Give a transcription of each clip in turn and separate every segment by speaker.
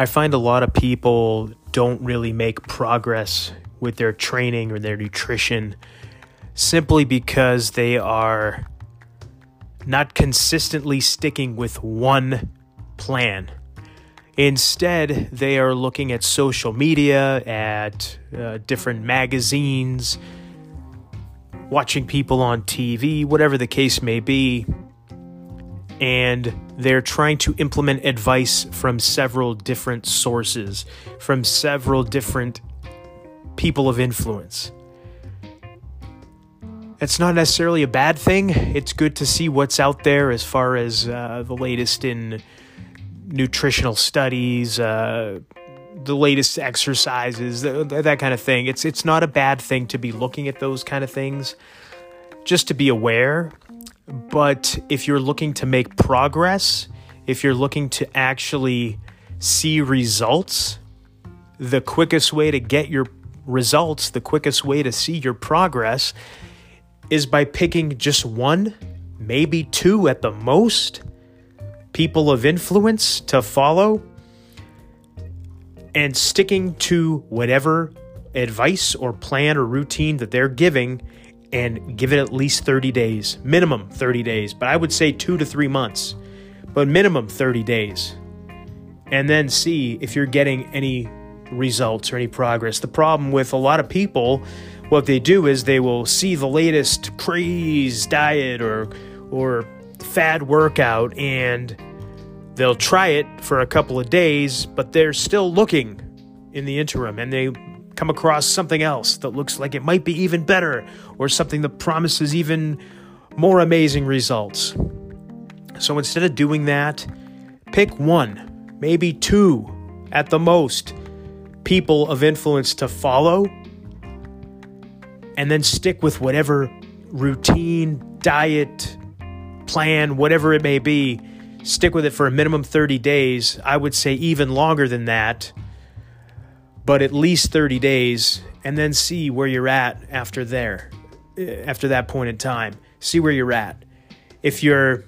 Speaker 1: I find a lot of people don't really make progress with their training or their nutrition simply because they are not consistently sticking with one plan. Instead, they are looking at social media, at uh, different magazines, watching people on TV, whatever the case may be, and they're trying to implement advice from several different sources, from several different people of influence. It's not necessarily a bad thing. It's good to see what's out there as far as uh, the latest in nutritional studies, uh, the latest exercises, that kind of thing. It's it's not a bad thing to be looking at those kind of things, just to be aware. But if you're looking to make progress, if you're looking to actually see results, the quickest way to get your results, the quickest way to see your progress is by picking just one, maybe two at the most people of influence to follow and sticking to whatever advice or plan or routine that they're giving and give it at least 30 days, minimum 30 days, but I would say two to three months, but minimum 30 days. And then see if you're getting any results or any progress. The problem with a lot of people, what they do is they will see the latest craze diet or or fad workout and they'll try it for a couple of days, but they're still looking in the interim and they come across something else that looks like it might be even better or something that promises even more amazing results. So instead of doing that, pick one, maybe two at the most people of influence to follow and then stick with whatever routine, diet, plan, whatever it may be. Stick with it for a minimum 30 days. I would say even longer than that, but at least 30 days, and then see where you're at after there, eh, after that point in time. See where you're at. If you're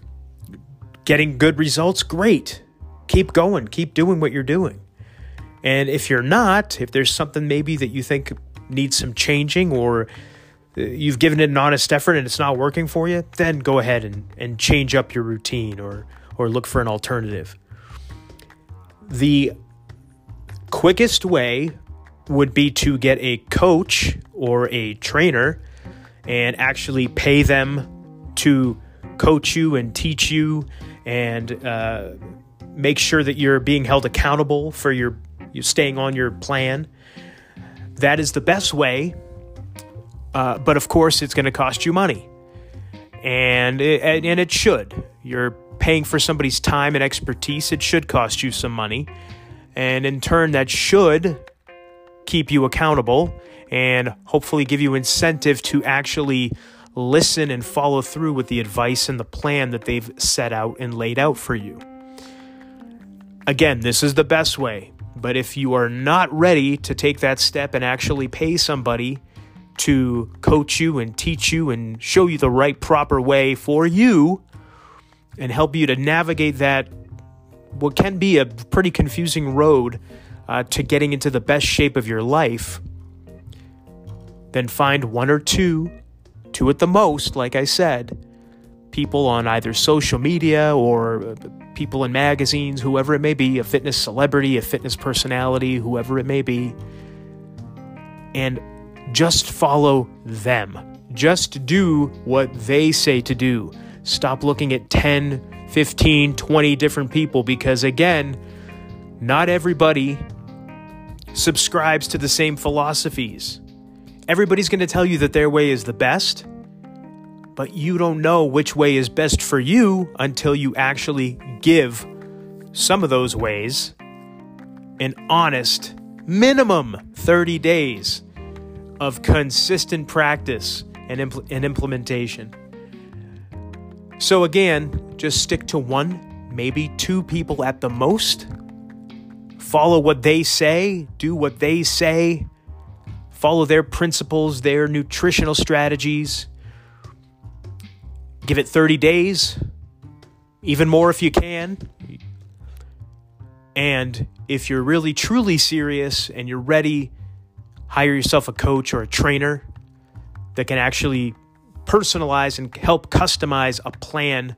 Speaker 1: getting good results, great. Keep going, keep doing what you're doing. And if you're not, if there's something maybe that you think needs some changing or uh, you've given it an honest effort and it's not working for you, then go ahead and, and change up your routine or or look for an alternative. The quickest way would be to get a coach or a trainer and actually pay them to coach you and teach you and uh, make sure that you're being held accountable for your you staying on your plan. That is the best way, uh, but of course, it's going to cost you money, and it, and it should. You're paying for somebody's time and expertise. It should cost you some money, and in turn, that should keep you accountable and hopefully give you incentive to actually listen and follow through with the advice and the plan that they've set out and laid out for you. Again, this is the best way. But if you are not ready to take that step and actually pay somebody to coach you and teach you and show you the right proper way for you and help you to navigate that what can be a pretty confusing road uh, to getting into the best shape of your life, then find one or two, two at the most, like I said, people on either social media or uh, people in magazines, whoever it may be, a fitness celebrity, a fitness personality, whoever it may be, and just follow them. Just do what they say to do. Stop looking at 10, 15, 20 different people because, again, not everybody subscribes to the same philosophies. Everybody's going to tell you that their way is the best, but you don't know which way is best for you until you actually give some of those ways an honest minimum 30 days of consistent practice and, impl- and implementation. So, again, just stick to one, maybe two people at the most. Follow what they say, do what they say, follow their principles, their nutritional strategies, Give it 30 days, even more if you can. And if you're really truly serious and you're ready, hire yourself a coach or a trainer that can actually personalize and help customize a plan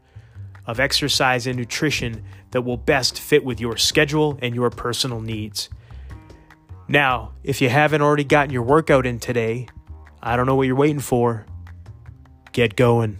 Speaker 1: of exercise and nutrition that will best fit with your schedule and your personal needs. Now, if you haven't already gotten your workout in today, I don't know what you're waiting for. Get going.